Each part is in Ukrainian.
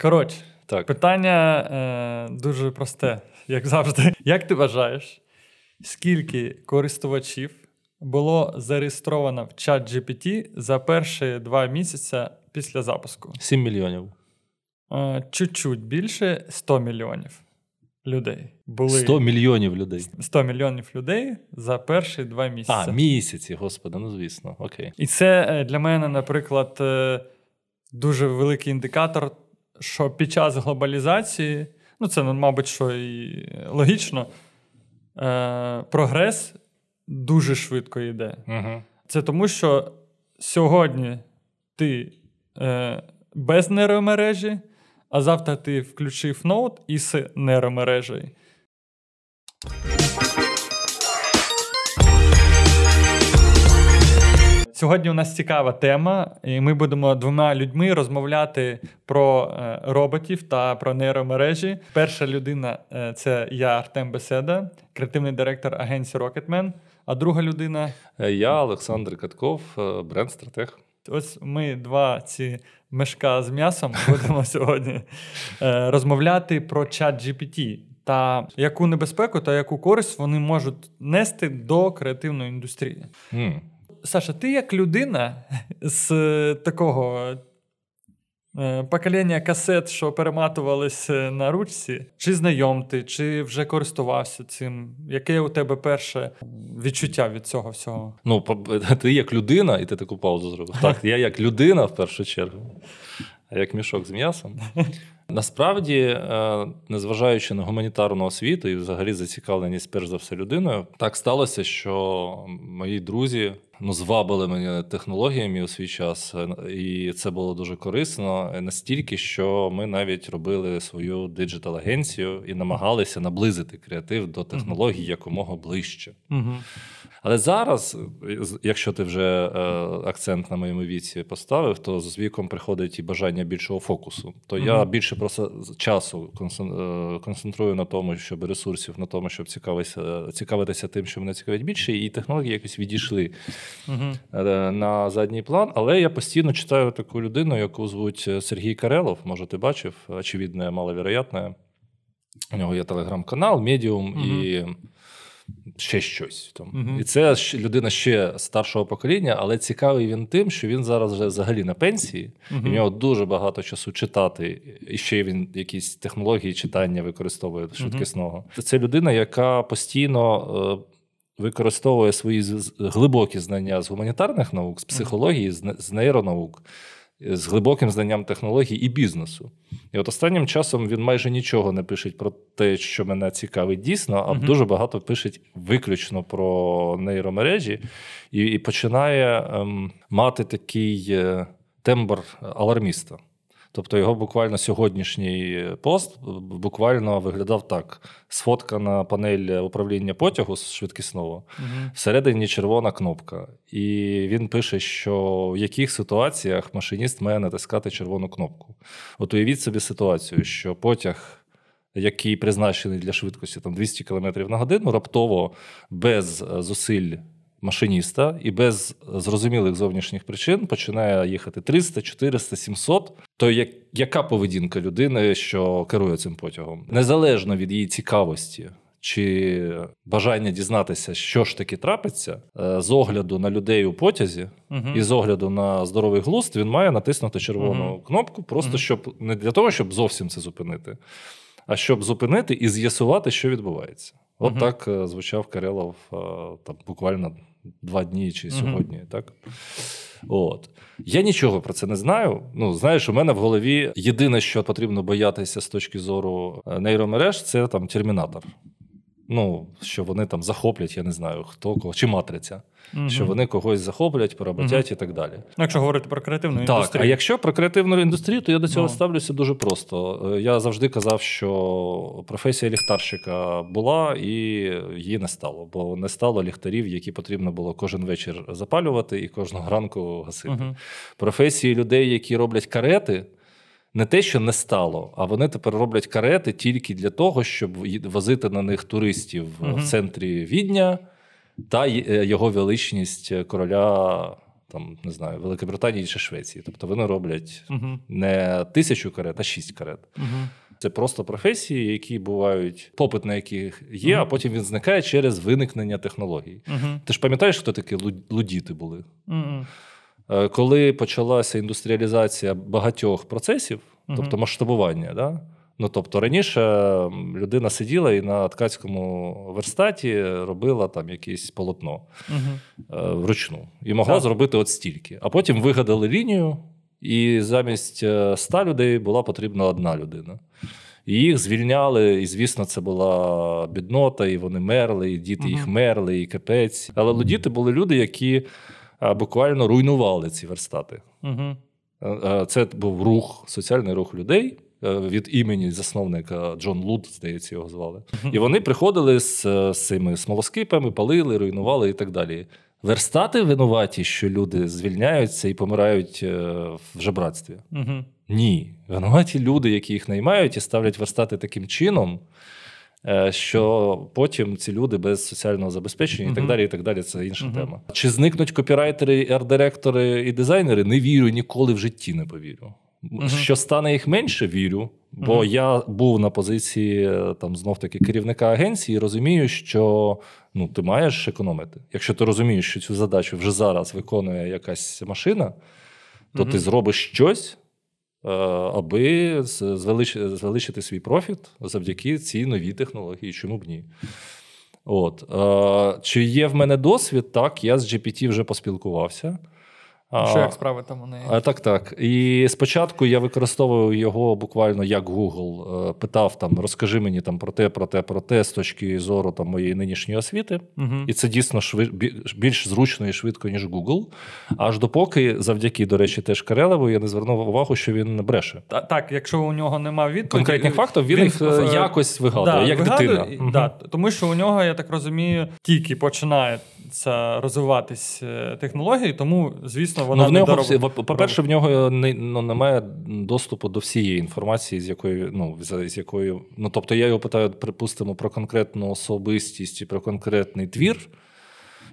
Коротше, Так. питання е, дуже просте, як завжди. Як ти вважаєш, скільки користувачів було зареєстровано в чат GPT за перші два місяці після запуску? 7 мільйонів. Е, чуть-чуть більше 100 мільйонів людей. Були 100 мільйонів людей. 100 мільйонів людей за перші два місяці. А, місяці, господи, ну звісно, окей. І це е, для мене, наприклад, е, дуже великий індикатор, що під час глобалізації, ну це, мабуть, що і логічно, е, прогрес дуже швидко йде. Угу. Це тому, що сьогодні ти е, без нейромережі, а завтра ти включив ноут із нейромережею. Сьогодні у нас цікава тема, і ми будемо двома людьми розмовляти про е, роботів та про нейромережі. Перша людина е, це я, Артем Беседа, креативний директор агенції Rocketman, а друга людина Е, Я Олександр Катков, бренд-стратег. Ось ми два ці мешка з м'ясом будемо сьогодні розмовляти про чат GPT та яку небезпеку та яку користь вони можуть нести до креативної індустрії. М. Саша, ти як людина з е, такого е, покоління касет, що перематувались е, на ручці, чи знайом ти, чи вже користувався цим? Яке у тебе перше відчуття від цього всього? Ну, ти як людина, і ти таку паузу зробив. Так, я як людина в першу чергу, а як мішок з м'ясом. Насправді, е, незважаючи на гуманітарну освіту і взагалі зацікавленість, перш за все, людиною, так сталося, що мої друзі ну, звабили мене технологіями у свій час, е, і це було дуже корисно е, настільки, що ми навіть робили свою диджитал-агенцію і намагалися наблизити креатив до технологій якомога ближче. Угу. Але зараз, якщо ти вже е, акцент на моєму віці поставив, то з віком приходить і бажання більшого фокусу. То я більше просто часу е, концентрую на тому, щоб ресурсів на тому, щоб цікавитися, цікавитися тим, що мене цікавить більше, і технології якось відійшли е, на задній план. Але я постійно читаю таку людину, яку звуть Сергій Карелов. Може, ти бачив, очевидне, маловероятне. У нього є телеграм-канал, медіум і ще щось. Там. Мгм. І це людина ще старшого покоління, але цікавий він тим, що він зараз вже взагалі на пенсії, і в нього дуже багато часу читати. І ще він якісь технології читання використовує швидкісного. Це людина, яка постійно. е, Використовує свої глибокі знання з гуманітарних наук, з психології, з нейронаук, з глибоким знанням технологій і бізнесу. І от останнім часом він майже нічого не пише про те, що мене цікавить дійсно, а Мгм. дуже багато пише виключно про нейромережі, і, і починає ем, мати такий е, тембр аларміста. Тобто його буквально сьогоднішній пост буквально виглядав так: сфоткана панель управління потягу швидкісного, Угу. Всередині червона кнопка. І він пише, що в яких ситуаціях машиніст має натискати червону кнопку. От уявіть собі ситуацію, що потяг, який призначений для швидкості там, 200 км на годину, раптово без е, зусиль машиніста і без зрозумілих зовнішніх причин починає їхати 300, 400, 700. То як, яка поведінка людини, що керує цим потягом? Незалежно від її цікавості чи бажання дізнатися, що ж таки трапиться, е, з огляду на людей у потязі Угу. і з огляду на здоровий глузд, він має натиснути червону Мгм. кнопку, просто Мгм. щоб не для того, щоб зовсім це зупинити, а щоб зупинити і з'ясувати, що відбувається. От так е, звучав Карелов е, там буквально два дні чи сьогодні. Так? От. Я нічого про це не знаю. Ну, знаєш, у мене в голові єдине, що потрібно боятися з точки зору е, нейромереж, це там термінатор. Ну, що вони там захоплять, я не знаю, хто кого, чи матриця, Мгм. що вони когось захоплять, поработять і так далі. Ну, якщо говорити про креативну Так, індустрію. а якщо про креативну індустрію, то я до цього Ну. ставлюся дуже просто. Е, Я завжди казав, що професія ліхтарщика була і її не стало, бо не стало ліхтарів, які потрібно було кожен вечір запалювати і кожного ранку гасити. Мгм. Професії людей, які роблять карети. Не те, що не стало, а вони тепер роблять карети тільки для того, щоб возити на них туристів Мгм. в центрі Відня та е, його величність короля там не знаю, Великобританії чи Швеції. Тобто вони роблять Угу. не тисячу карет, а шість карет. Угу. Це просто професії, які бувають, попит на яких є, Мгм. а потім він зникає через виникнення технологій. Ти ж пам'ятаєш, хто такі лудіти були? Е, Коли почалася індустріалізація багатьох процесів, тобто масштабування, да? Ну тобто раніше людина сиділа і на ткацькому верстаті робила там якесь полотно Угу. вручну і могла Так. зробити от стільки. А потім вигадали лінію, і замість е, 100 людей була потрібна одна людина. І їх звільняли, і звісно, це була біднота, і вони мерли, і діти їх мерли, і капець. Але лудіти були люди, які е, буквально руйнували ці верстати. Угу. Це був рух, соціальний рух людей від імені засновника Джон Луд, здається, його звали. І вони приходили з, е, з цими смолоскипами, палили, руйнували і так далі. Верстати винуваті, що люди звільняються і помирають е, в жебратстві. Угу. Ні. Винуваті люди, які їх наймають і ставлять верстати таким чином, е, що потім ці люди без соціального забезпечення і так далі, і так далі, це інша Мгм. тема. Чи зникнуть копірайтери, арт-директори і дизайнери? Не вірю, ніколи в житті не повірю. Мгм. Що стане їх менше, вірю. Бо Мгм. я був на позиції е, там знов таки керівника агенції, і розумію, що ну ти маєш економити. Якщо ти розумієш, що цю задачу вже зараз виконує якась машина, то Мгм. ти зробиш щось, е, аби звеличити свій профіт завдяки цій новій технології. Чому б ні? От. Е, Чи є в мене досвід? Так, я з GPT вже поспілкувався. А, Що як справи там у неї? а, так, так. І спочатку я використовував його буквально як Google. Е, Питав там, розкажи мені там про те, про те, про те з точки зору там, моєї нинішньої освіти. Угу. І це дійсно швид... більш зручно і швидко, ніж Google. Аж допоки, завдяки, до речі, теж Карелеву, я не звернув увагу, що він бреше. Та, так, якщо у нього нема відповіді... Конкретних фактів він, їх е, е, якось вигадує, як вигадує, дитина. Да, тому що у нього, я так розумію, тільки починається розвиватись е, технології, тому, звісно, вона Ну, в не нього, дороб- всі- по-перше, в нього не, ну, немає доступу до всієї інформації, з якою, ну, з, з якою. Ну, тобто я його питаю, припустимо, про конкретну особистість і про конкретний твір.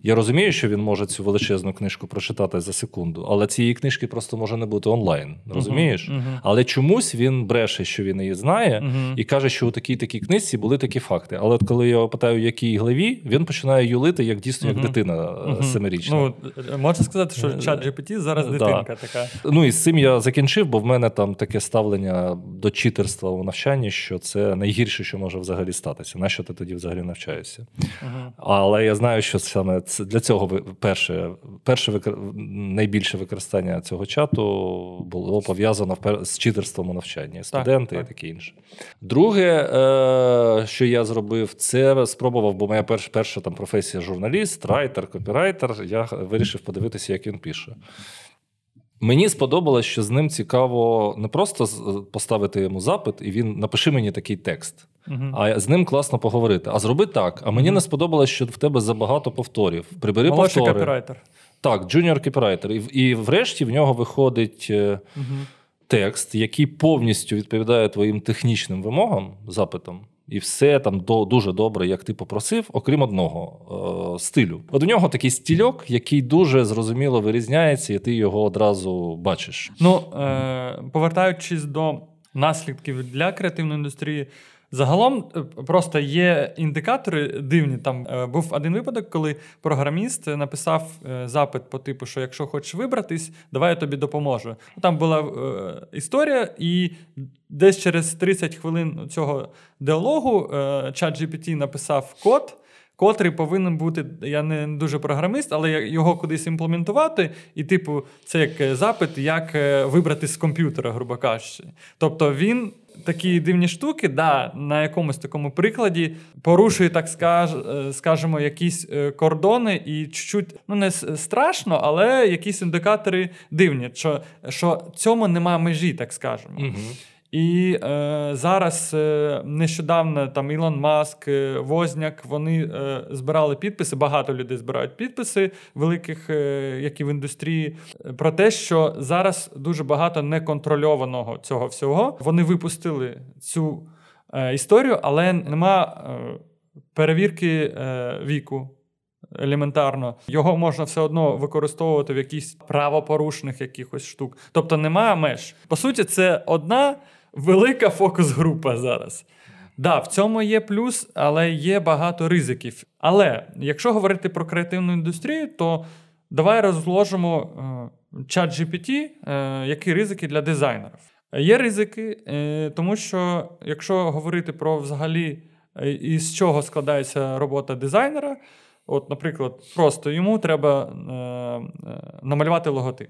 Я розумію, що він може цю величезну книжку прочитати за секунду, але цієї книжки просто може не бути онлайн. Розумієш? Мгм, мгм. Але чомусь він бреше, що він її знає, Мгм. і каже, що у такій такій книжці були такі факти. Але от коли я його питаю, якій главі, він починає юлити як дійсно як дитина е, Мгм. семирічна. Ну, можна сказати, що Е, чат GPT зараз да. дитинка така. Ну і з цим я закінчив, бо в мене там таке ставлення до читерства у навчанні, що це найгірше, що може взагалі статися. На що ти тоді взагалі навчаєшся? Але я знаю, що саме це для цього перше, перше викр... найбільше використання цього чату було пов'язано з читерством у навчанні, студенти так. і таке інше. Друге, е, що я зробив, це спробував, бо моя перша, перша там професія журналіст, райтер, копірайтер. Я вирішив подивитися, як він пише. Мені сподобалось, що з ним цікаво не просто поставити йому запит, і він напиши мені такий текст, Мгм. а з ним класно поговорити. А зроби так. А мені Мгм. не сподобалось, що в тебе забагато повторів. Прибери Молодший повтори. копірайтер. Так, junior копірайтер. І, і врешті в нього виходить Мгм. текст, який повністю відповідає твоїм технічним вимогам, запитам. І все там до, дуже добре, як ти попросив, окрім одного е, стилю. От у нього такий стильок, який дуже зрозуміло вирізняється, і ти його одразу бачиш. Ну, е, повертаючись до наслідків для креативної індустрії, загалом е, просто є індикатори дивні. Там е, був один випадок, коли програміст написав е, запит по типу, що якщо хочеш вибратись, давай я тобі допоможу. Там була історія, і десь через 30 хвилин цього діалогу е, ChatGPT написав код. Котрий повинен бути, я не дуже програміст, але його кудись імплементувати, і, типу, це як запит, як вибрати з комп'ютера, грубо кажучи. Тобто він такі дивні штуки, да, на якомусь такому прикладі порушує, так скаж, е, скажемо, якісь е, кордони, і чуть-чуть, ну не страшно, але якісь індикатори дивні, що, що цьому нема межі, так скажемо. І е, зараз е, нещодавно там Ілон Маск, е, Возняк, вони е, збирали підписи. Багато людей збирають підписи великих, е, які в індустрії, е, про те, що зараз дуже багато неконтрольованого цього всього. Вони випустили цю е, історію, але нема перевірки віку елементарно, його можна все одно використовувати в якихось правопорушних якихось штук. Тобто немає меж. По суті, це одна велика фокус-група зараз. Да, в цьому є плюс, але є багато ризиків. Але якщо говорити про креативну індустрію, то давай розложимо е, чат GPT, е, які ризики для дизайнерів. Є ризики, е, тому що якщо говорити про взагалі е, із чого складається робота дизайнера, от, наприклад, просто йому треба е, е, намалювати логотип.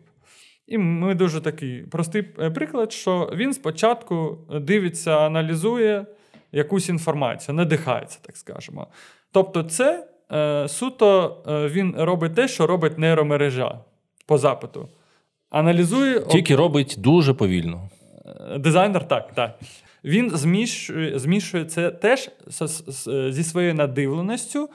І ми дуже такий простий е, приклад, що він спочатку дивиться, аналізує якусь інформацію, надихається, так скажемо. Тобто, це е, суто е, він робить те, що робить нейромережа по запиту. Аналізує Тільки робить дуже повільно. Е, Дизайнер так, так. Він змішує, змішує це теж зі своєю надивленістю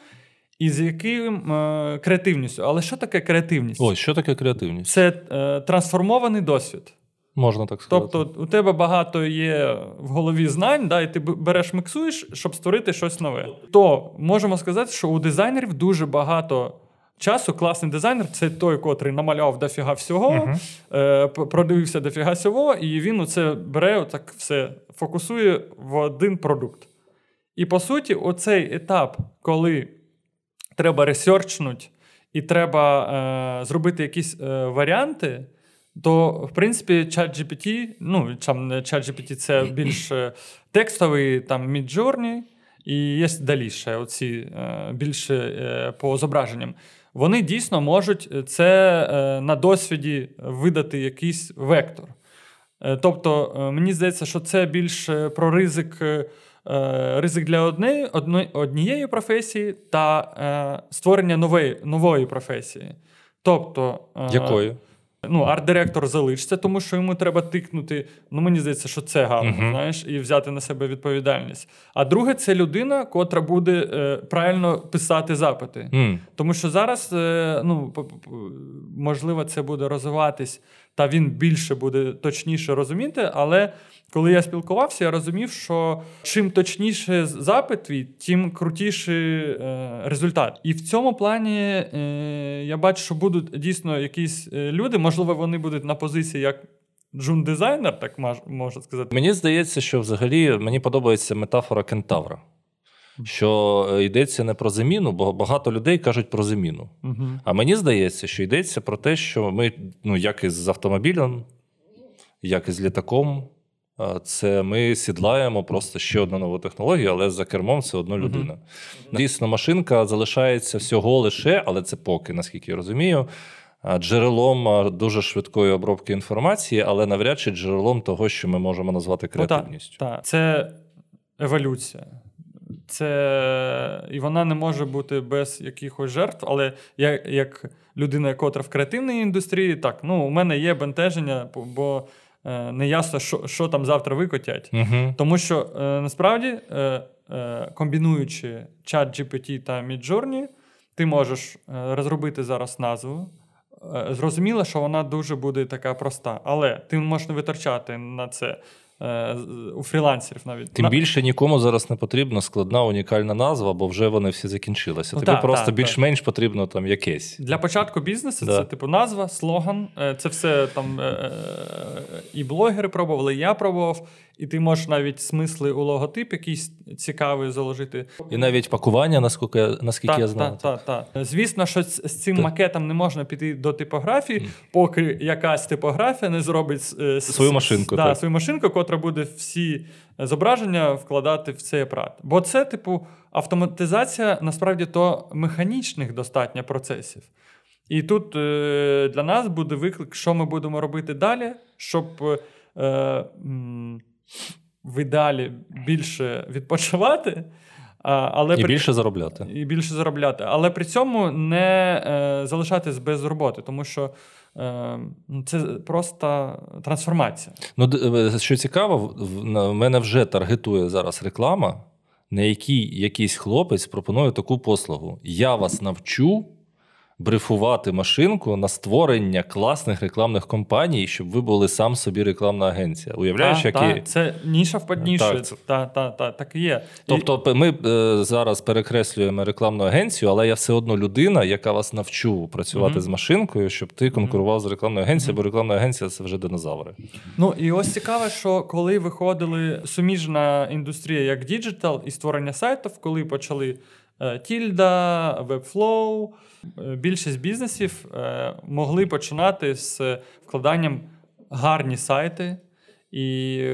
і з яким е, креативністю. Але що таке креативність? Ось, що таке креативність? Це е, трансформований досвід. Можна так сказати. Тобто, у тебе багато є в голові знань, да, і ти береш, міксуєш, щоб створити щось нове. То можемо сказати, що у дизайнерів дуже багато часу. Класний дизайнер це той, котрий намалював дофіга всього, Мгм. е, продивився дофіга всього, і він оце бере, отак все фокусує в один продукт. І по суті, оцей етап, коли треба ресерчнути і треба е, зробити якісь е, варіанти, то, в принципі, ChatGPT, ну, там не ChatGPT це більш е, текстовий, там Midjourney, і є далі оці е, більше е, по зображенням. Вони дійсно можуть це е, на досвіді видати якийсь вектор. Е, Тобто, е, мені здається, що це більше про ризик, е, е, ризик для одної- однієї професії та е, створення нової, нової професії. Тобто, е, Якою? ну, арт-директор залишиться, тому що йому треба тикнути. Ну, мені здається, що це гарно, Мгм. знаєш, і взяти на себе відповідальність. А друге, це людина, котра буде е, правильно писати запити. М. Тому що зараз, е, ну, можливо, це буде розвиватись, та він більше буде точніше розуміти. Але коли я спілкувався, я розумів, що чим точніше запит твій, тим крутіший е, результат. І в цьому плані е, я бачу, що будуть дійсно якісь е, люди, можливо, вони будуть на позиції як джун-дизайнер, так мож- можна сказати. Мені здається, що взагалі мені подобається метафора кентавра. Що е, йдеться не про заміну, бо багато людей кажуть про заміну. Угу. А мені здається, що йдеться про те, що ми, ну як і з автомобілем, як і з літаком, це ми сідлаємо просто ще одну нову технологію, але за кермом все одно людина. Дійсно, машинка залишається всього лише, але це поки, наскільки я розумію, джерелом дуже швидкої обробки інформації, але навряд чи джерелом того, що ми можемо назвати Ну, так, креативністю. Це еволюція. Це... І вона не може бути без якихось жертв, але я, як людина, котра в креативній індустрії, так, ну, у мене є бентеження, бо- е, не ясно, що, що там завтра викотять. Угу. Тому що е, насправді, е, е, комбінуючи чат GPT та Midjourney, ти можеш е, розробити зараз назву. Е, Зрозуміло, що вона дуже буде така проста, але ти можеш не витрачати на це у фрілансерів навіть. Тим більше нікому зараз не потрібна складна унікальна назва, бо вже вони всі закінчилися. Ну, Тобі та, просто та, більш-менш потрібно там якесь. Для початку бізнесу Да. це типу назва, слоган. е, Це все там е, е, і блогери пробували, і я пробував. І ти можеш навіть смисли у логотип якийсь цікавий заложити. І навіть пакування, наскільки, наскільки я знаю. Так, так, так. Звісно, що з з цим Так. макетом не можна піти до типографії, поки якась типографія не зробить е, Свою с- машинку, Да, свою машинку, котра буде всі зображення вкладати в цей апарат. Бо це, типу, автоматизація насправді то механічних достатньо процесів. І тут е, для нас буде виклик, що ми будемо робити далі, щоб е, м, в ідеалі більше відпочивати. Але І при- більше заробляти. і більше заробляти, але при цьому не е, залишатись без роботи, тому що е, ну, це просто трансформація. Ну, е, що цікаво, в- мене вже таргетує зараз реклама, на якій якийсь хлопець пропонує таку послугу: Я вас навчу брифувати машинку на створення класних рекламних компаній, щоб ви були сам собі рекламна агенція. Уявляєш, та, які та, це ніша в. Так. Та, та, та, так і є. Тобто, ми е, зараз перекреслюємо рекламну агенцію, але я все одно людина, яка вас навчу працювати Мгм. з машинкою, щоб ти конкурував з рекламною агенцією, бо рекламна агенція це вже динозаври. Ну і ось цікаве, що коли виходили суміжна індустрія як діджитал і створення сайтів, коли почали е, Tilda, Webflow, е, більшість бізнесів е, могли починати з вкладанням гарні сайти і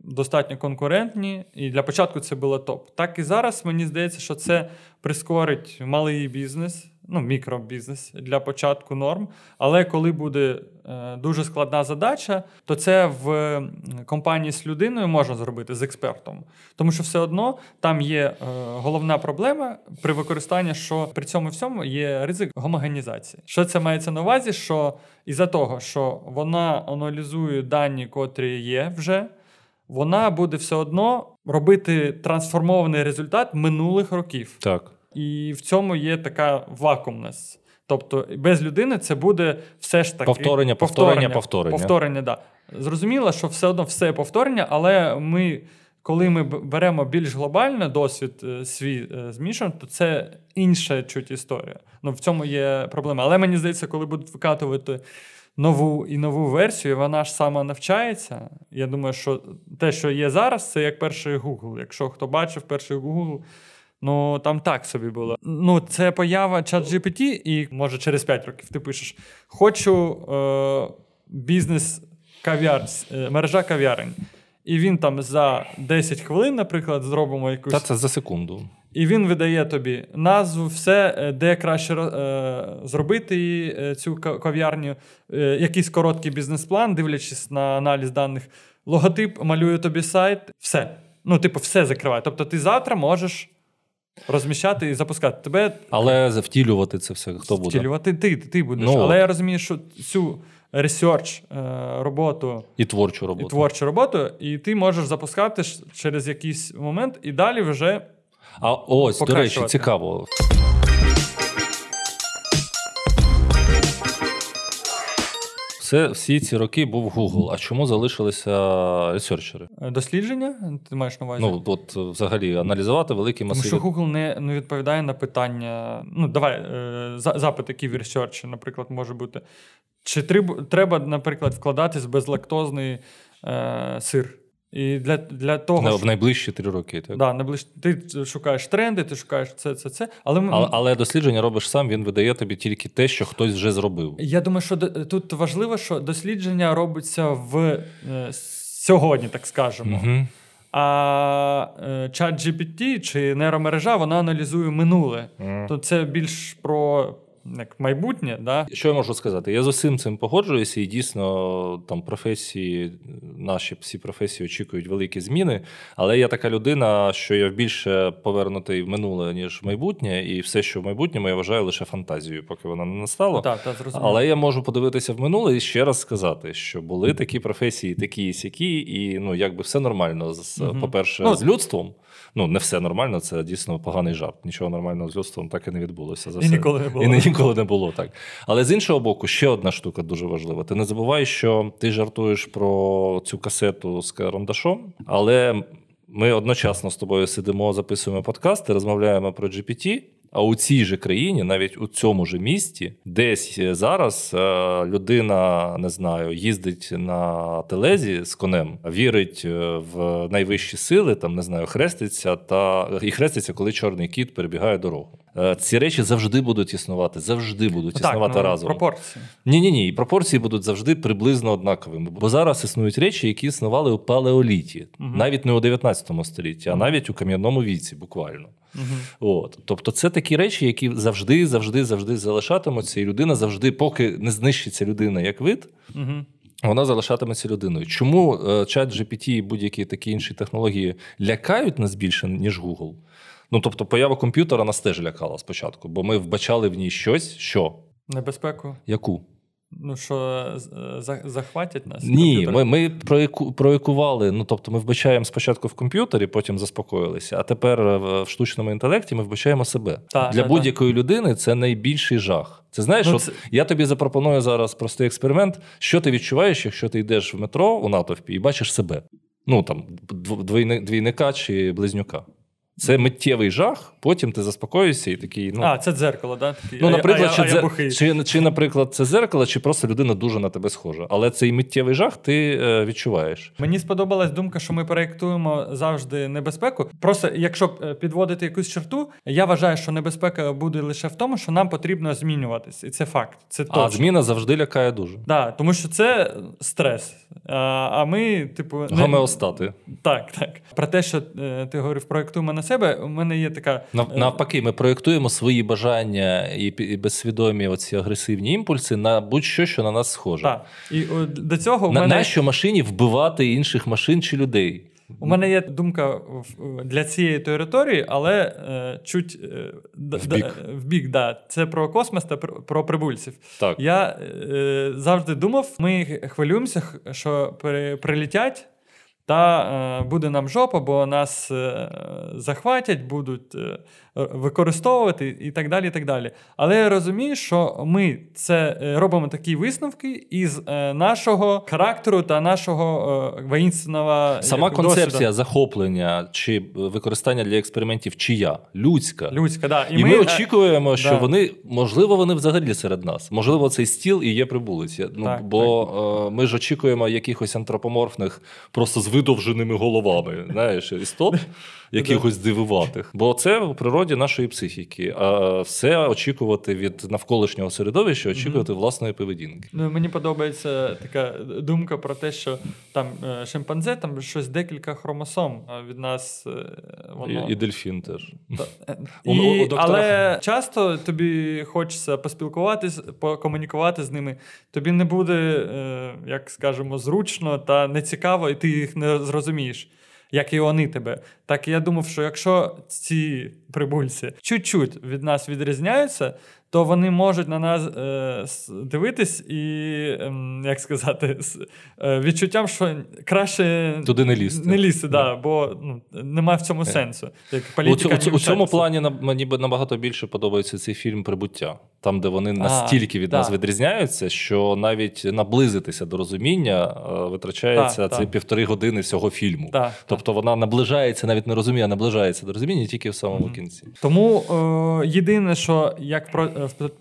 достатньо конкурентні. І для початку це було топ. Так і зараз мені здається, що це прискорить малий бізнес. Ну, мікробізнес для початку норм. Але коли буде е, дуже складна задача, то це в м, компанії з людиною можна зробити з експертом. Тому що все одно там є е, головна проблема при використанні, що при цьому всьому є ризик гомогенізації. Що це мається на увазі? Що із-за того, що вона аналізує дані, котрі є вже. Вона буде все одно робити трансформований результат минулих років. Так. І в цьому є така вакуумність. Тобто без людини це буде все ж таки Повторення, повторення, повторення. Повторення, да. Зрозуміло, що все одно все повторення, але ми, коли ми беремо більш глобально досвід е, свій е, змішан, то це інша чуть історія. Ну, в цьому є проблема. Але мені здається, коли будуть викатувати нову і нову версію, вона ж сама навчається. Я думаю, що те, що є зараз, це як перший Google. Якщо хто бачив перший Google, Ну, там так собі було. Ну, це поява ChatGPT, і може через 5 років ти пишеш: Хочу е, бізнес кав'яр, е, мережа кав'ярень. І він там за 10 хвилин, наприклад, зробимо якусь. Та це за секунду. І він видає тобі назву, все, е, де краще е, зробити е, цю кав'ярню, е, якийсь короткий бізнес-план, дивлячись на аналіз даних. Логотип малює тобі сайт, все. Ну, типу, все закриває. Тобто, ти завтра можеш розміщати і запускати. Тебе Але втілювати це все хто буде? втілювати ти, ти будеш. Ну, Але я розумію, що цю research роботу І творчу роботу. і творчу роботу, і ти можеш запускати через якийсь момент, і далі вже А ось, до речі, цікаво. Все, всі ці роки був Google. А чому залишилися ресерчери? е, дослідження, ти маєш на увазі? Ну, от е, взагалі аналізувати великі Тому що Google не, не відповідає на питання. Ну, давай, е, за- запит, який в ресерчі, наприклад, може бути. Чи треба, наприклад, вкладатись в безлактозний е, сир? І для, для того, На- в найближчі три роки. Так? да, наближ... ти шукаєш тренди, ти шукаєш це, це, це. Але, Але, але дослідження робиш сам, він видає тобі тільки те, що хтось вже зробив. я думаю, що тут важливо, що дослідження робиться в е, сьогодні, так скажемо. Угу. А е, чат GPT чи нейромережа вона аналізує минуле. То це більш про як майбутнє, да? Що я можу сказати? Я з усім цим погоджуюся, і дійсно там професії, наші всі професії очікують великі зміни. Але я така людина, що я більше повернутий в минуле, ніж в майбутнє, і все, що в майбутньому, я вважаю лише фантазією, поки вона не настала. Так, так, зрозуміло. Але я можу подивитися в минуле і ще раз сказати, що були такі професії, такі і сякі, і ну якби все нормально. З, Мгм. По-перше, Ну, з людством. Ну, не все нормально, це дійсно поганий жарт. Нічого нормального з людством так і не відбулося. За І все. ніколи не було. І ніколи не було так. Але з іншого боку, ще одна штука дуже важлива. Ти не забувай, що ти жартуєш про цю касету з карандашом, але ми одночасно з тобою сидимо, записуємо подкасти, розмовляємо про GPT. А у цій же країні, навіть у цьому ж місті, десь зараз е, людина не знаю, їздить на телезі з конем, вірить е, в найвищі сили, там не знаю, хреститься та і хреститься, коли чорний кіт перебігає дорогу. Е, Ці речі завжди будуть існувати, завжди будуть Ну, так, існувати ну, разом. пропорції. Ні, ні, ні. Пропорції будуть завжди приблизно однаковими. Бо зараз існують речі, які існували у палеоліті, Мгм. навіть не у 19 столітті, а навіть у кам'яному віці, буквально. Мгм. От, тобто, це такі речі, які завжди, завжди, завжди залишатимуться, і людина завжди, поки не знищиться людина як вид. Мгм. Вона залишатиметься людиною. Чому е, чат GPT і будь-які такі інші технології лякають нас більше, ніж Google? Ну тобто, поява комп'ютера нас теж лякала спочатку, бо ми вбачали в ній щось, що Небезпеку. яку? Ну, що захватять нас? Ні, ми ми проєку, проєкували. Ну, тобто, ми вбачаємо спочатку в комп'ютері, потім заспокоїлися. А тепер в штучному інтелекті ми вбачаємо себе. Так, Для так, будь-якої так. людини це найбільший жах. Це знаєш, ну, це... я тобі запропоную зараз простий експеримент. Що ти відчуваєш, якщо ти йдеш в метро у натовпі і бачиш себе? Ну там двійника чи близнюка. Це миттєвий жах, потім ти заспокоїшся і такий. ну... А, це дзеркало, да? Такий, ну, наприклад, а, чи, а, а чи, чи, наприклад, це дзеркало, чи просто людина дуже на тебе схожа. Але цей миттєвий жах ти е, відчуваєш. Мені сподобалась думка, що ми проєктуємо завжди небезпеку. Просто якщо е, підводити якусь черту, я вважаю, що небезпека буде лише в тому, що нам потрібно змінюватися. І це факт. Це точно. А зміна завжди лякає дуже. Да, тому що це стрес. А а ми, типу, не... гомеостати. Так, так. Про те, що е, ти говорив, проєктуємо на себе. У мене є така е, навпаки, ми проєктуємо свої бажання і, безсвідомі оці агресивні імпульси на будь-що, що на нас схоже. Так. І до цього на мене... нащо машині вбивати інших машин чи людей? У мене є думка для цієї території, але е, чуть е, в бік. Да, да. Це про космос та про, прибульців. Так. Я е, завжди думав, ми хвилюємося, що при, прилетять та е, буде нам жопа, бо нас е, захватять, будуть е, використовувати і так далі. і так далі. Але я розумію, що ми це робимо такі висновки із нашого характеру та нашого воїнственного Сама концепція досвіду. захоплення чи використання для експериментів чия? Людська. Людська, да. І, і ми, ми очікуємо, що да. вони, можливо, вони взагалі серед нас. Можливо, цей стіл і є прибулець. Ну, так, Бо так. ми ж очікуємо якихось антропоморфних, просто з видовженими головами, знаєш, істот якихось дивуватих. Бо це в природі нашої психіки. А все очікувати від навколишнього середовища, очікувати власної поведінки. Ну мені подобається така думка про те, що там е, шимпанзе там щось декілька хромосом від нас е, воно і, і дельфін теж. І, у, у Але часто тобі хочеться поспілкуватись, покомунікувати з ними. Тобі не буде, е, як скажемо, зручно та нецікаво, і ти їх не зрозумієш як і вони тебе. Так я думав, що якщо ці прибульці чуть-чуть від нас відрізняються, то вони можуть на нас е, дивитись і, е, як сказати, з е, відчуттям, що краще туди не лізти. Не лізти, да, бо ну, немає в цьому е. сенсу. Як політика У, у, у цьому плані мені набагато більше подобається цей фільм Прибуття, там, де вони настільки від да. нас відрізняються, що навіть наблизитися до розуміння е, витрачається це півтори години всього фільму. Тобто вона наближається, навіть не розуміє, а наближається до розуміння тільки в самому mm-hmm. кінці. Тому е, єдине, що як про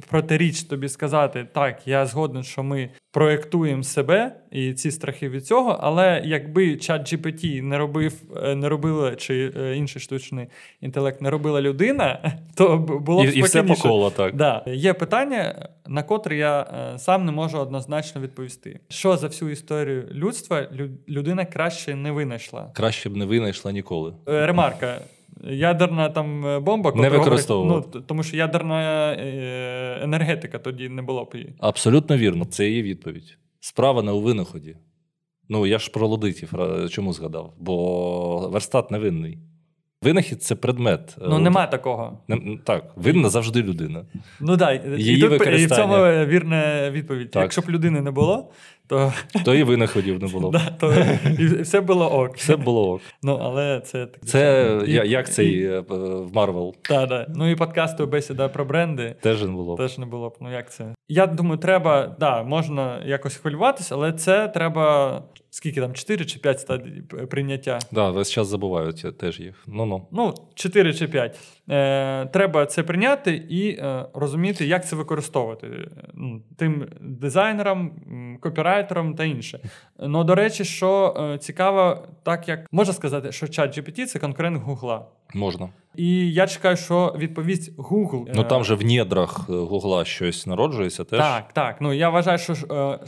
протиріч тобі сказати, так, я згоден, що ми проєктуємо себе і ці страхи від цього, але якби чат GPT не робив, е, не робила, чи е, інший штучний інтелект не робила людина, то було б І, і все по колу, так. Да. Є питання, на котре я е, сам не можу однозначно відповісти. Що за всю історію людства людина краще не винайшла? Краще б не винайшла ніколи. Ремарка. Ядерна там е, бомба, не використовувати. Ну, тому що ядерна е, енергетика тоді не було б її. Абсолютно вірно, це її відповідь. Справа не у винаході. Ну, я ж про лудитів чому згадав? Бо верстат невинний. Винахід це предмет. Ну, нема такого. Не, так, винна завжди людина. Ну так, Її і, і в цьому вірна відповідь. Так. Якщо б людини не було, то То і винаходів не було. Да, то І все було ок. Все було ок. Ну, але це Це і, як цей і, е, в Марвел. Так, так. Ну і подкасту бесіда про бренди. Теж не було. Теж не було б. Ну як це? Я думаю, треба, да, можна якось хвилюватися, але це треба. Скільки там, 4 чи 5 стадій прийняття? Так, да, весь час забувають теж їх. Ну-ну. Ну, 4 чи 5. Е, Треба це прийняти і е, розуміти, як це використовувати ну, тим дизайнерам, копірайтерам та інше. Ну, до речі, що е, цікаво, так як можна сказати, що чат GPT – це конкурент Гугла. Можна. І я чекаю, що відповість Google. Ну там же в недрах Гугла щось народжується. теж. Так, так. Ну я вважаю, що е,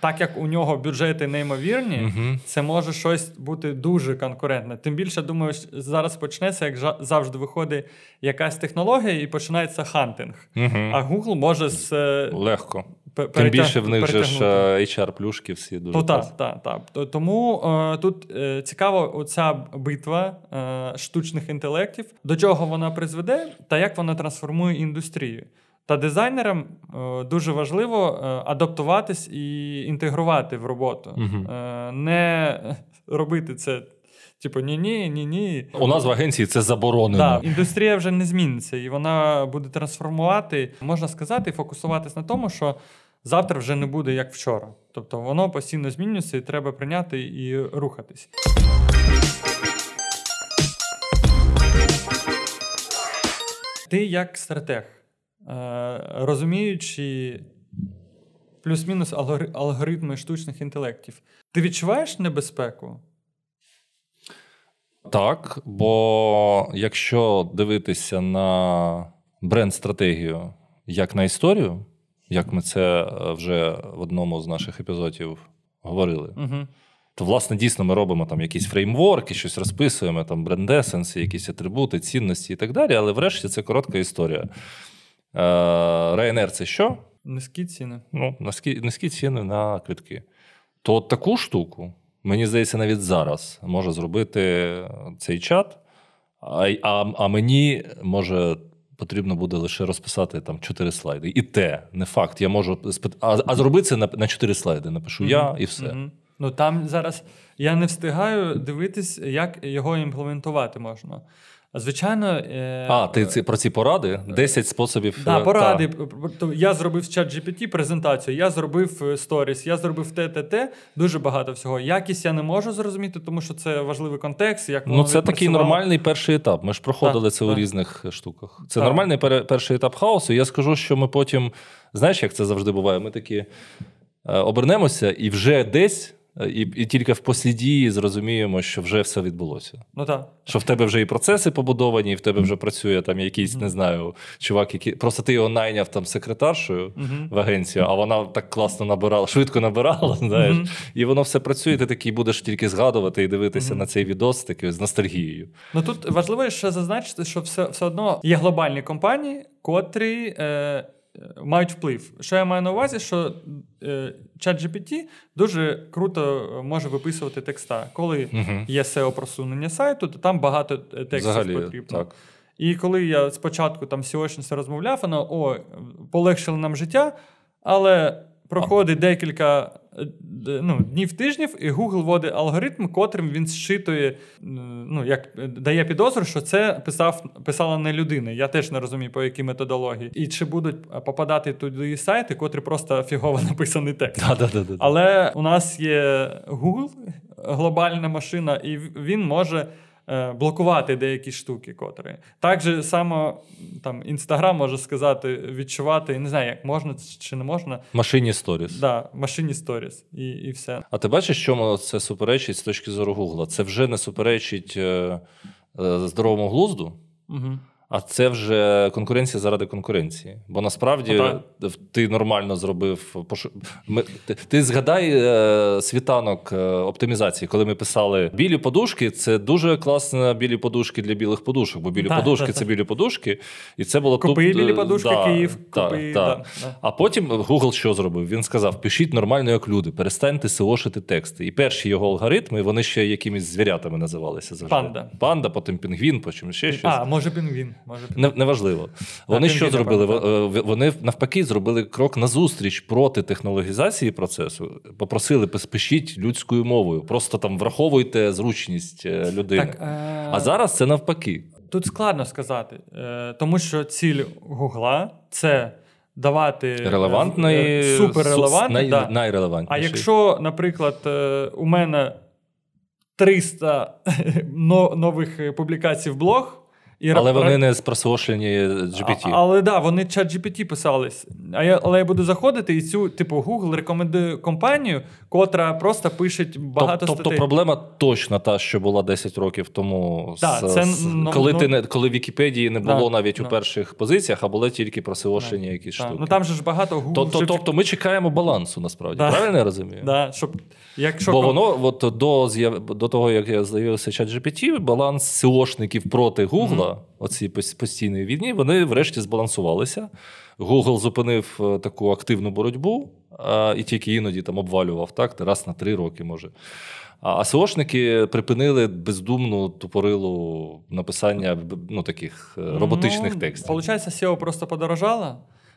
так як у нього бюджети неймовірні, угу. це може щось бути дуже конкурентне. Тим більше, думаю, зараз почнеться, як завжди виходить якась технологія і починається хантинг. Угу. А Google може з е, легко. Тим більше в них же ж HR-плюшки всі дуже. Ну, так, так, так. Тому е, тут е, цікава оця битва е, штучних інтелектів, до чого вона призведе, та як вона трансформує індустрію. Та дизайнерам е, дуже важливо е, адаптуватись і інтегрувати в роботу. Е, не робити це, типу, ні-ні, ні-ні. У нас в агенції це заборонено. Да, індустрія вже не зміниться, і вона буде трансформувати, можна сказати, фокусуватись на тому, що завтра вже не буде як вчора. Тобто воно постійно змінюється, і треба прийняти і рухатись. Ти як стратег, е, розуміючи плюс-мінус алгоритми штучних інтелектів, ти відчуваєш небезпеку? Так, бо якщо дивитися на бренд-стратегію як на історію, як ми це е, вже в одному з наших епізодів говорили, Угу. то власне дійсно ми робимо там якісь фреймворки, щось розписуємо, там бренд-есенси, якісь атрибути, цінності і так далі. Але врешті це коротка історія. Е, Ryanair – це що? Низькі ціни. Ну, низькі, низькі ціни на квитки. То от таку штуку, мені здається, навіть зараз може зробити цей чат, а, а, а мені може. Потрібно буде лише розписати там чотири слайди. І те, не факт. Я можу спит... а, а зробити це на, на чотири слайди. Напишу я і все. мгм. Ну там зараз я не встигаю дивитись, як його імплементувати можна. Звичайно, е... А, ти ці, про ці поради? 10 способів. Да, е, поради. та. Я зробив з чат GPT презентацію, я зробив е, сторіс, я зробив те, те, те. Дуже багато всього. Якість я не можу зрозуміти, тому що це важливий контекст. Як Ну, це такий нормальний перший етап. Ми ж проходили Так, це у різних штуках. Це Так. нормальний перший етап хаосу. Я скажу, що ми потім, знаєш, як це завжди буває, ми такі обернемося і вже десь, і, і тільки в послідії зрозуміємо, що вже все відбулося. Ну так. Що в тебе вже і процеси побудовані, і в тебе вже працює там якийсь, не знаю, чувак, який. Просто ти його найняв там секретаршою Мгм. в агенцію, а вона так класно набирала, швидко набирала, знаєш, Мгм. і воно все працює. Ти такий будеш тільки згадувати і дивитися на цей відос таки з ностальгією. Ну тут важливо ще зазначити, що все, все одно є глобальні компанії, котрі е, е, мають вплив. Що я маю на увазі, що е, ChatGPT дуже круто може виписувати текста. Коли є SEO просунення сайту, то там багато е, текстів Взагалі, потрібно. так. І коли я спочатку там SEOшниця розмовляв, воно о, полегшило нам життя, але проходить декілька е, д- ну, днів тижнів, і Google вводить алгоритм, котрим він зчитує, е, ну, як е, дає підозру, що це писав, писала не людина. Я теж не розумію, по якій методології. І чи будуть е, попадати туди сайти, котрі просто фігово написаний текст. Да-да-да-да. Але у нас є Google, глобальна машина, і він може е, блокувати деякі штуки, котрі. Так же само там Інстаграм може сказати, відчувати, не знаю, як можна чи не можна. Машині сторіс. Да, машині сторіс і, і все. А ти бачиш, чому це суперечить з точки зору Гугла? Це вже не суперечить е, е, здоровому глузду, Угу. А це вже конкуренція заради конкуренції. Бо насправді Ну, ти нормально зробив Ми, ти, ти згадай е, світанок е, оптимізації, коли ми писали білі подушки, це дуже класно білі подушки для білих подушок, бо білі Так, подушки так, це так. білі подушки, і це було Купи тут, білі е, подушки, да, Київ, купи. Да, да. А потім Google що зробив? Він сказав: пишіть нормально, як люди, перестаньте сеошити тексти. І перші його алгоритми, вони ще якимись звірятами називалися завжди. Панда. Панда, потім пінгвін, потім ще щось. А, може пінгвін. Не, неважливо. Вони що зробили? Е, Вони навпаки зробили крок назустріч проти технологізації процесу. Попросили «Пис- пишіть людською мовою. Просто там враховуйте зручність е, людини. Так, е, А зараз це навпаки. Тут складно сказати, е, тому що ціль Гугла це давати Релевантний, суперрелевантний. най, да. А якщо, наприклад, у мене 300 нових публікацій в блог, і Але ра- вони не спросошлені GPT. А, але да, вони чат GPT писались. А я, але я буду заходити і цю, типу, Google рекомендує компанію, котра просто пише багато тобто статей. проблема точно та, що була 10 років тому, Так, з- це, з- ну, коли ну- ти не коли Вікіпедії не було Да, навіть да. у перших позиціях, а були тільки просилошені якісь Так, штуки. Ну там же ж багато Google. Тобто, вже- тобто ми чекаємо балансу насправді. Да. Правильно я розумію? да, щоб, якщо Бо воно от до, до того, як з'явився чат GPT, баланс SEOшників проти Гугла, оці пос- постійної війни, вони врешті збалансувалися. Google зупинив е, таку активну боротьбу а, і тільки іноді там обвалював так, раз на три роки, може. А SEO шники припинили бездумну тупорилу написання ну, таких е, роботичних ну, текстів. Получається, SEO просто подорожало.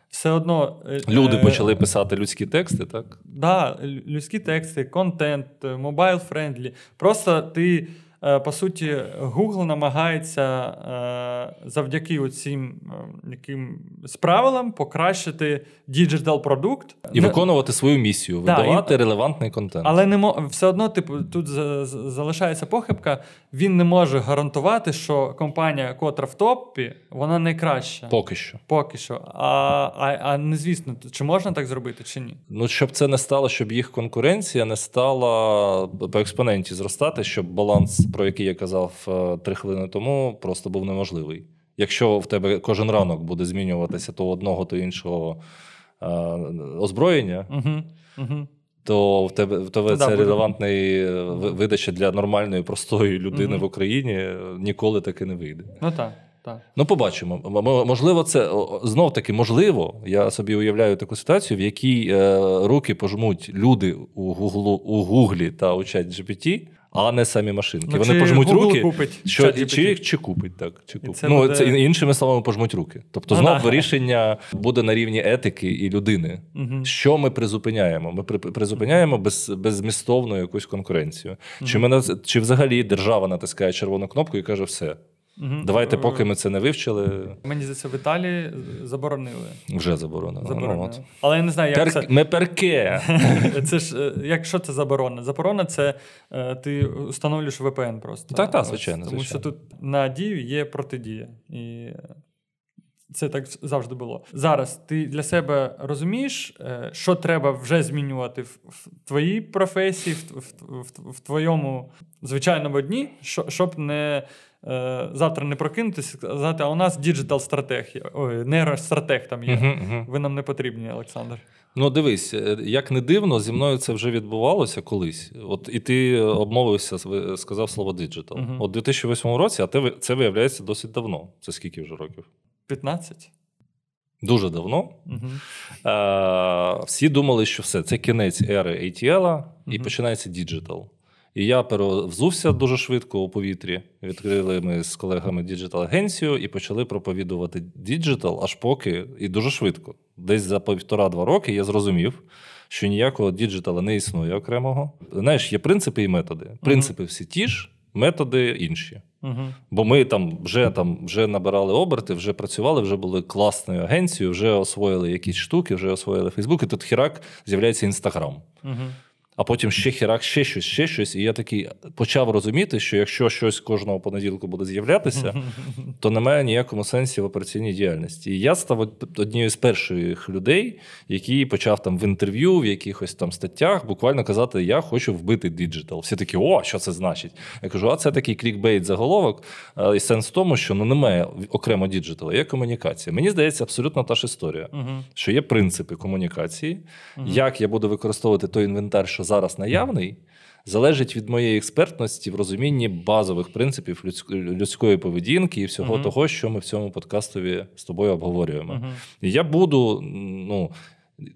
все одно. е, Люди е, почали писати людські тексти, так? Да, людські тексти, контент, mobile friendly. Просто ти, по суті, Google намагається е, завдяки цим яким правилам покращити діджитал продукт. І Не- виконувати свою місію, Да, видавати і- релевантний контент. Але не мо... все одно, типу, тут за- за- залишається похибка. Він не може гарантувати, що компанія, котра в топі, вона найкраща. Поки що. Поки що. А, а, а не звісно, чи можна так зробити, чи ні? Ну, щоб це не стало, щоб їх конкуренція не стала по експоненті зростати, щоб баланс, про який я казав е, три хвилини тому, просто був неможливий. Якщо в тебе кожен ранок буде змінюватися то одного, то іншого е, озброєння, Угу. Угу. то в тебе в тебе Ну, да, це релевантний е, видача для нормальної, простої людини Мгм. в Україні е, ніколи таки не вийде. Ну так, так. Ну, побачимо. Можливо, це знов таки можливо. Я собі уявляю таку ситуацію, в якій е, руки пожмуть люди у Гуглу у Гуглі та у чат GPT, а не самі машинки. Ну, Вони чи пожмуть Google руки, купить що чи, чи, чи купить так. Чи купить. це ну буде- це іншими словами пожмуть руки. Тобто, Ну, знов да. рішення буде на рівні етики і людини. Угу. Що ми призупиняємо? Ми при- призупиняємо без, безмістовну якусь конкуренцію. Чи, ми, наз- чи взагалі держава натискає червону кнопку і каже, все, Угу. давайте, поки ми це не вивчили, Мені здається, в Італії заборонили. вже заборонено. Ну, от. Але я не знаю, як Пер... це. Ми перке. Це ж е, як що це заборона? Заборона це е, ти встановлюєш VPN просто. Так, так, звичайно, Тому звичайно. що тут на дію є протидія. І е, це так завжди було. Зараз ти для себе розумієш, е, що треба вже змінювати в, в твоїй професії, в, в, в, в твоєму звичайному дні, щоб не. Е, Завтра не прокинутися сказати, а у нас діджитал стратег, є. ой, нейростратег там є. Мгм. Ви нам не потрібні, Олександр. Ну, дивись, е, як не дивно, зі мною це вже відбувалося колись. От і ти обмовився, сказав слово диджитал. Мгм. От у 2008 році, а те це виявляється досить давно. Це скільки вже років? 15? Дуже давно. Угу. Е, всі думали, що все, це кінець ери ATL, і починається діджитал. І я перевзувся дуже швидко у повітрі. Відкрили ми з колегами діджитал-агенцію і почали проповідувати діджитал, аж поки, і дуже швидко. Десь за півтора-два роки я зрозумів, що ніякого діджитала не існує окремого. Знаєш, є принципи і методи. Принципи всі ті ж, методи інші. Угу. Бо ми там вже там вже набирали оберти, вже працювали, вже були класною агенцією, вже освоїли якісь штуки, вже освоїли Фейсбук, і тут хірак з'являється Інстаграм. Угу. А потім ще хірак, ще щось, ще щось. І я такий почав розуміти, що якщо щось кожного понеділку буде з'являтися, то немає ніякому сенсі в операційній діяльності. І я став однією з перших людей, які почав там в інтерв'ю, в якихось там статтях буквально казати: Я хочу вбити діджитал. Всі такі, о, що це значить? Я кажу, а це такий клікбейт заголовок. І сенс в тому, що ну немає окремо діджитала, є комунікація. Мені здається, абсолютно та ж історія. Що є принципи комунікації, як я буду використовувати той інвентар, що зараз наявний, залежить від моєї експертності в розумінні базових принципів людської поведінки і всього Мгм. того, що ми в цьому подкастові з тобою обговорюємо. І я буду, ну.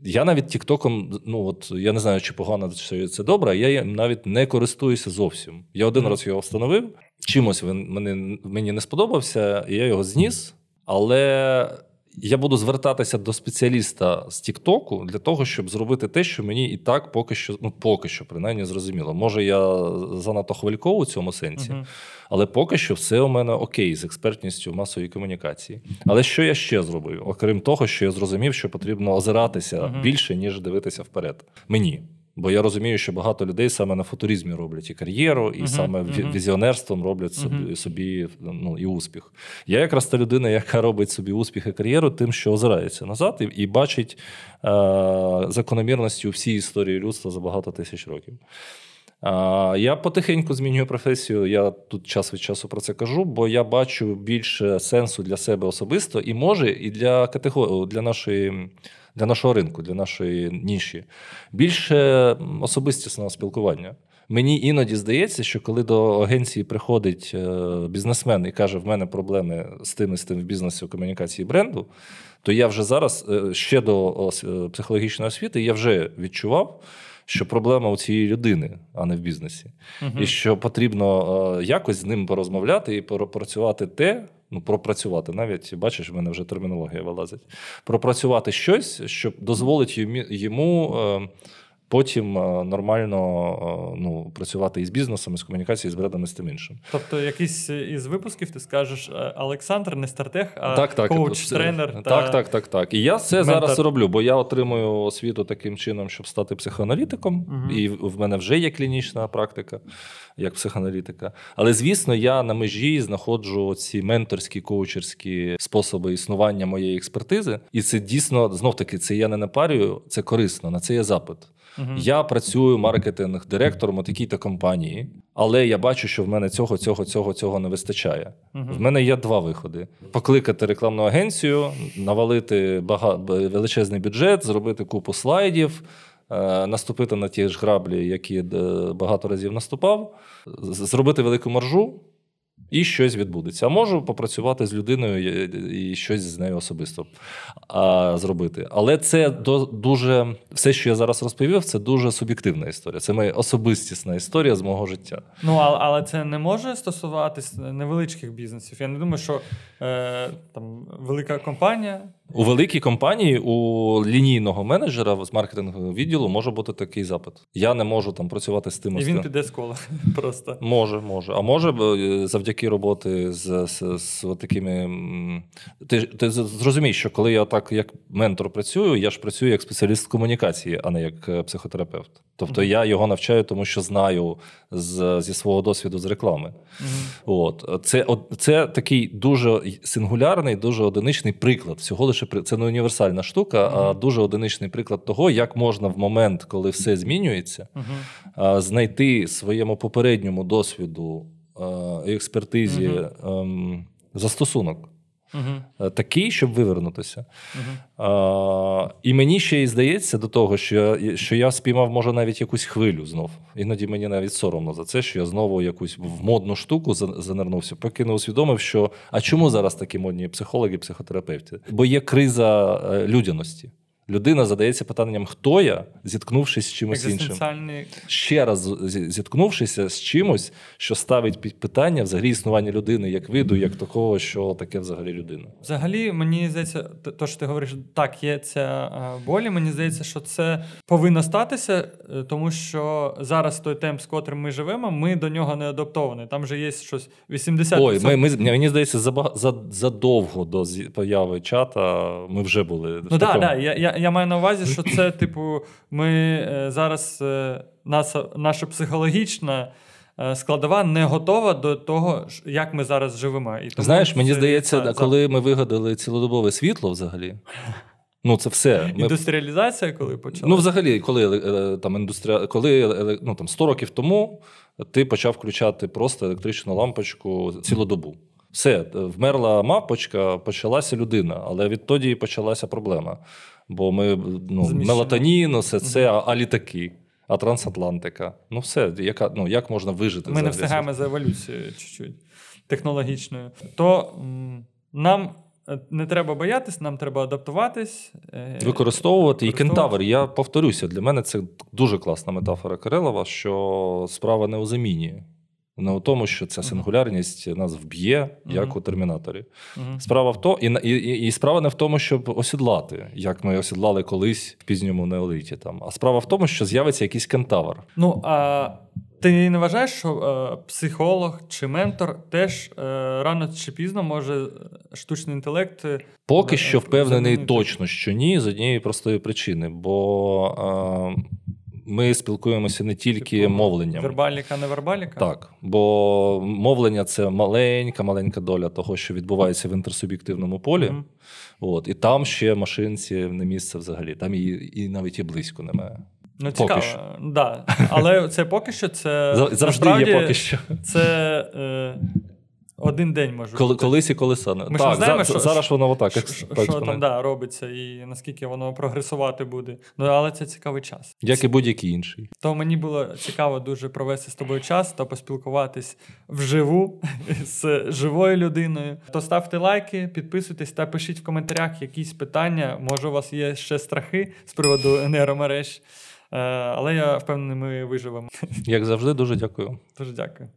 Я навіть Тіктоком, ну от я не знаю, чи погано чи це добре, я навіть не користуюся зовсім. Я один Мгм. раз його встановив. Чимось він мені, мені не сподобався, і я його зніс. Але я буду звертатися до спеціаліста з Тіктоку для того, щоб зробити те, що мені і так поки що, ну поки що, принаймні, зрозуміло. Може, я занадто хвилько у цьому сенсі, Угу. але поки що все у мене окей з експертністю в масовій комунікації. Але що я ще зробив? Окрім того, що я зрозумів, що потрібно озиратися Мгм. більше, ніж дивитися вперед. Мені. Бо я розумію, що багато людей саме на футуризмі роблять і кар'єру, і Мгм, саме мгм. візіонерством роблять собі, Мгм. собі ну, і успіх. Я якраз та людина, яка робить собі успіх і кар'єру, тим, що озирається назад і, і бачить е, закономірності у всій історії людства за багато тисяч років. Я потихеньку змінюю професію. Я тут час від часу про це кажу, бо я бачу більше сенсу для себе особисто і може, і для категорії для нашої. Для нашого ринку, для нашої ніші, більше особистісного спілкування. Мені іноді здається, що коли до агенції приходить е, бізнесмен і каже, в мене проблеми з тим і з тим в бізнесі у комунікації бренду, то я вже зараз е, ще до е, психологічної освіти я вже відчував, що проблема у цієї людини, а не в бізнесі. І що потрібно якось з ним порозмовляти і пропрацювати те, Ну, пропрацювати навіть бачиш, в мене вже термінологія вилазить. Пропрацювати щось, що дозволить йому е, потім е, нормально е, ну, працювати із бізнесом, із комунікацією, з брендом і з тим іншим. Тобто, якийсь із випусків ти скажеш е, Олександр, не стартех, а так, так, коуч, тренер. Так, та так, так, так. І я це ментор. зараз роблю, бо я отримую освіту таким чином, щоб стати психоаналітиком, Угу. і в мене вже є клінічна практика як психоаналітика. Але звісно, я на межі знаходжу ці менторські коучерські способи існування моєї експертизи, і це дійсно знов таки це я не напарюю, це корисно. На це є запит. Угу. Я працюю маркетинг-директором у такій-то компанії, але я бачу, що в мене цього, цього, цього, цього не вистачає. Угу. В мене є два виходи: покликати рекламну агенцію, навалити бага... величезний бюджет, зробити купу слайдів. е, Наступити на ті ж граблі, які е, багато разів наступав, зробити велику маржу, і щось відбудеться. Можу попрацювати з людиною і- щось з нею особисто а, зробити. Але це до, дуже все, що я зараз розповів, це дуже суб'єктивна історія. Це моя особистісна історія з мого життя. Ну, але це не може стосуватись невеличких бізнесів. Я не думаю, що е, там велика компанія. У великій компанії у лінійного менеджера з маркетингового відділу може бути такий запит. Я не можу там працювати з тим. І він піде з кола просто. Може, може. А може е, завдяки роботи з, з, з от такими. Ти, ти зрозумієш, що коли я так як ментор працюю, я ж працюю як спеціаліст з комунікації, а не як е, психотерапевт. Тобто я його навчаю, тому що знаю з, зі свого досвіду з реклами. От це, от, це такий дуже сингулярний, дуже одиничний приклад. Всього лише це не універсальна штука, а дуже одиничний приклад того, як можна в момент, коли все змінюється, знайти своєму попередньому досвіду і експертизі ем, застосунок. Е, Такий, щоб вивернутися. Мгм. А, і мені ще й здається до того, що я, що я спіймав, може, навіть якусь хвилю знов. Іноді мені навіть соромно за це, що я знову якусь в модну штуку за- занирнувся, поки не усвідомив, що а чому зараз такі модні психологи, психотерапевти? Бо є криза е, людяності. Людина задається питанням, хто я, зіткнувшись з чимось іншим. Ще раз зіткнувшися з чимось, що ставить під питання взагалі існування людини як виду, як такого, що таке взагалі людина. Взагалі, мені здається, то, що ти говориш, так, є ця е, болі. Мені здається, що це повинно статися, е, тому що зараз той темп, з котрим ми живемо, ми до нього не адаптовані. Там же є щось 80%. Ой, ми, ми, мені здається, задовго до появи чата ми вже були. Ну так, такому. да, я, я, я маю на увазі, що це, типу, ми е, зараз е, наша, наша психологічна е, складова не готова до того, як ми зараз живемо. І тому Знаєш, мені здається, та, коли ми вигадали цілодобове світло взагалі. Ну, це все. Ми... індустріалізація, коли почалася. Ну, взагалі, коли там індустрія, коли ну, там 100 років тому ти почав включати просто електричну лампочку цілодобу. Все, вмерла мавпочка, почалася людина, але відтоді почалася проблема. Бо ми ну, Зміщено. мелатонін, все це, а, а літаки, а трансатлантика. Ну, все, яка, ну, як можна вижити? Ми не встигаємо за еволюцією чуть-чуть технологічною. То м, нам е, не треба боятись, нам треба адаптуватись. е, Використовувати і кентавр. Я повторюся, для мене це дуже класна метафора Кирилова, що справа не у заміні, не у тому, що ця сингулярність нас вб'є, як у термінаторі. Справа в то, і, і, і, і справа не в тому, щоб осідлати, як ми осідлали колись в пізньому неоліті. Там. А справа в тому, що з'явиться якийсь кентавр. Ну, а ти не вважаєш, що е, психолог чи ментор теж е, рано чи пізно може е, штучний інтелект. е, Поки Е, що впевнений замінити. точно, що ні, з однієї простої причини, бо е, ми спілкуємося не тільки типу, мовленням. Вербаліка, не вербаліка? Так, бо мовлення це маленька, маленька доля того, що відбувається в інтерсуб'єктивному полі. Мгм. От, і там ще машинці не місце взагалі. Там і, і навіть і близько немає. Ну, Поки цікаво. що. Да. Але це поки що це Завжди насправді, є поки що. Це е, один день може Коли, бути. колись і колеса. Ми ж так, не знаємо, за- що- зараз воно отак. Що, так, що там да, робиться і наскільки воно прогресувати буде. Ну, але це цікавий час. Як і будь-який інший. То мені було цікаво дуже провести з тобою час та поспілкуватись вживу з живою людиною. То ставте лайки, підписуйтесь та пишіть в коментарях якісь питання. Може, у вас є ще страхи з приводу нейромереж. Е, Але я впевнений, ми виживемо. Як завжди, дуже дякую. Дуже дякую.